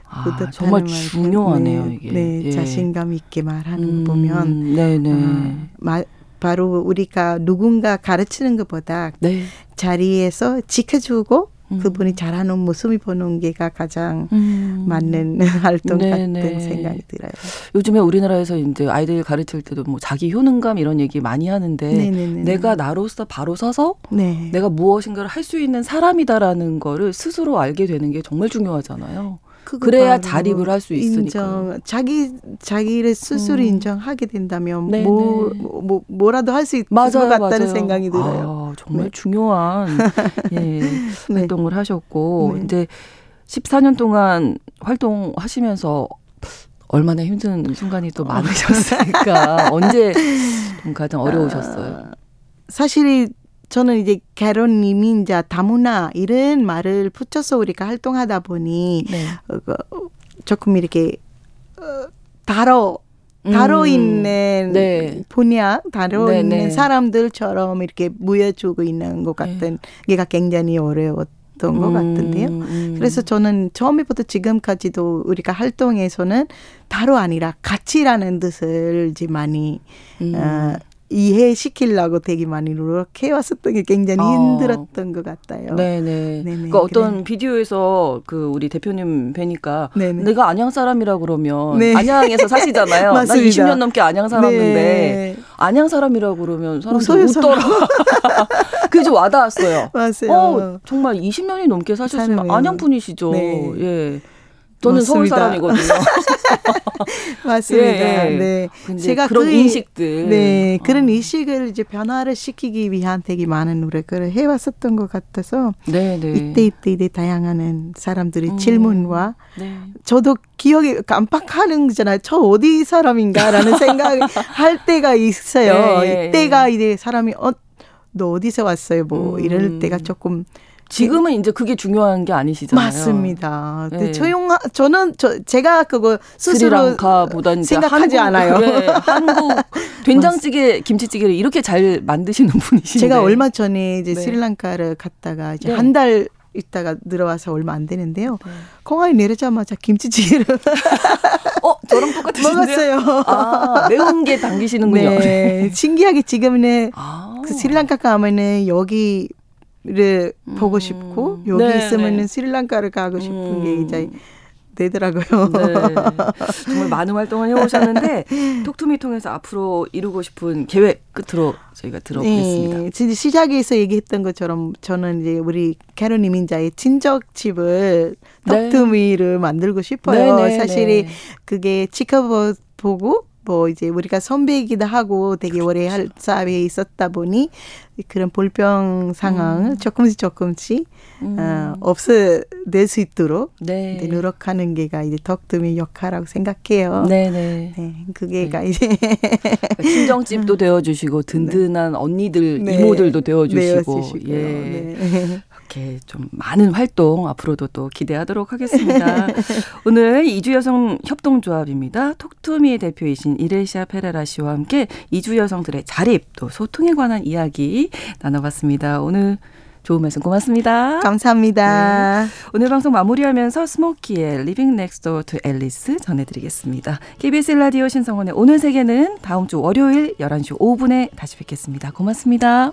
아, (laughs) 정말 말 중요하네요 네, 이게. 네, 예. 자신감 있게 말하는 음, 거 보면 네네. 어, 마, 바로 우리가 누군가 가르치는 것보다 네. 자리에서 지켜주고 음. 그분이 잘하는 모습이 보는 게가 가장 음. 맞는 (laughs) 활동 네네. 같은 생각이 들어요. 요즘에 우리나라에서 이제 아이들 가르칠 때도 뭐 자기 효능감 이런 얘기 많이 하는데 네네네. 내가 나로서 바로 서서 네. 내가 무엇인가를 할 수 있는 사람이다라는 거를 스스로 알게 되는 게 정말 중요하잖아요. 그래야 자립을 할 수 있으니까. 자기 자기를 스스로 음. 인정하게 된다면 네, 뭐, 네. 뭐 뭐라도 할 수 있을 맞아요, 것 같다는 맞아요. 생각이 들어요. 아, 정말 네. 중요한 (laughs) 예, 네. 활동을 하셨고 네. 이제 14년 동안 활동하시면서 얼마나 힘든 순간이 또 많으셨을까 (laughs) 언제 좀 가장 어려우셨어요? 아, 사실 저는 이제 결혼 이민자 다문화 이런 말을 붙여서 우리가 활동하다 보니 네. 어, 그, 조금 이렇게 어, 다뤄 다뤄 음, 있는 네. 분야 다뤄 네, 있는 네. 사람들처럼 이렇게 무여주고 있는 것 같은 게가 굉장히 어려웠던 것 같은데요. 음, 음. 그래서 저는 처음부터 지금까지도 우리가 활동에서는 다로 아니라 같이라는 뜻을 이제 많이 음. 어, 이해시키려고 되게 많이 노력해 왔었던 게 굉장히 어. 힘들었던 것 같아요. 네네. 네네, 그러니까 어떤 그래. 비디오에서 그 우리 대표님 뵈니까 네네. 내가 안양 사람이라 그러면 네. 안양에서 사시잖아요. (laughs) 나 맞습니다. 20년 넘게 안양 살았는데 네. 안양 사람이라 그러면 사람들이 웃어요, 웃더라. (laughs) 그게 좀 와닿았어요. 맞아요. 어, 정말 20년이 넘게 사셨으면. 안양 분이시죠. 네. 예. 저는 서울 맞습니다. 사람이거든요. (laughs) 맞습니다. 예, 예. 네. 제가 그런 그- 인식들. 네, 그런 어. 인식을 이제 변화를 시키기 위한 되게 많은 노력을 해왔었던 것 같아서 네네. 이때 이때 이때 다양한 사람들의 음. 질문과 네. 저도 기억이 깜빡하는 거잖아요. 저 어디 사람인가라는 (laughs) 생각을 할 때가 있어요. 예, 예, 이때가 이제 사람이 어, 너 어디서 왔어요? 뭐 음. 이럴 때가 조금 지금은 이제 그게 중요한 게 아니시잖아요. 맞습니다. 근데 네. 조용하 저는 저 제가 그거 스스로 생각하지 한국, 않아요. 네, 한국 (laughs) 된장찌개, 김치찌개를 이렇게 잘 만드시는 분이신데. 제가 얼마 전에 이제 네. 스리랑카를 갔다가 이제 네. 한달 있다가 들어와서 얼마 안 되는데요. 네. 공항에 내리자마자 김치찌개를 (laughs) 어 저랑 똑같으신데요? 먹었어요. 아 매운 게 당기시는군요. 네. 신기하게 지금은 아. 그 스리랑카 가면은 여기 를 보고 음. 싶고 여기 네, 있으면은 네. 스리랑카를 가고 싶은 음. 게 이제 되더라고요. 네. (laughs) 정말 많은 활동을 해오셨는데 톡투미 통해서 앞으로 이루고 싶은 계획 끝으로 저희가 들어보겠습니다. 네, 진짜 시작에서 얘기했던 것처럼 저는 이제 우리 캐론 이민자의 친척 집을 네. 덕투미를 만들고 싶어요. 네, 네, 사실이 네. 그게 지켜보고 뭐 이제 우리가 선배이기도 하고 되게 오래 할 사회에 있었다 보니 그런 볼병 상황을 조금씩 조금씩 음. 어, 없어낼 수 있도록 네. 노력하는 게가 이제 덕tum의 역할이라고 생각해요. 네네. 네, 그게가 이제 친정집도 (laughs) 되어주시고 든든한 언니들 네. 이모들도 되어주시고. 예 네. 이렇게 좀 많은 활동 앞으로도 또 기대하도록 하겠습니다. (laughs) 오늘 이주 여성 협동조합입니다. 톡투미의 대표이신 이레시아 페레라 씨와 함께 이주 여성들의 자립 또 소통에 관한 이야기 나눠봤습니다. 오늘 좋은 말씀 고맙습니다. 감사합니다. 오늘 방송 마무리하면서 스모키의 Living Next Door to Alice 전해드리겠습니다. KBS 라디오 신성원의 오늘 세계는 다음 주 월요일 11시 5분에 다시 뵙겠습니다. 고맙습니다.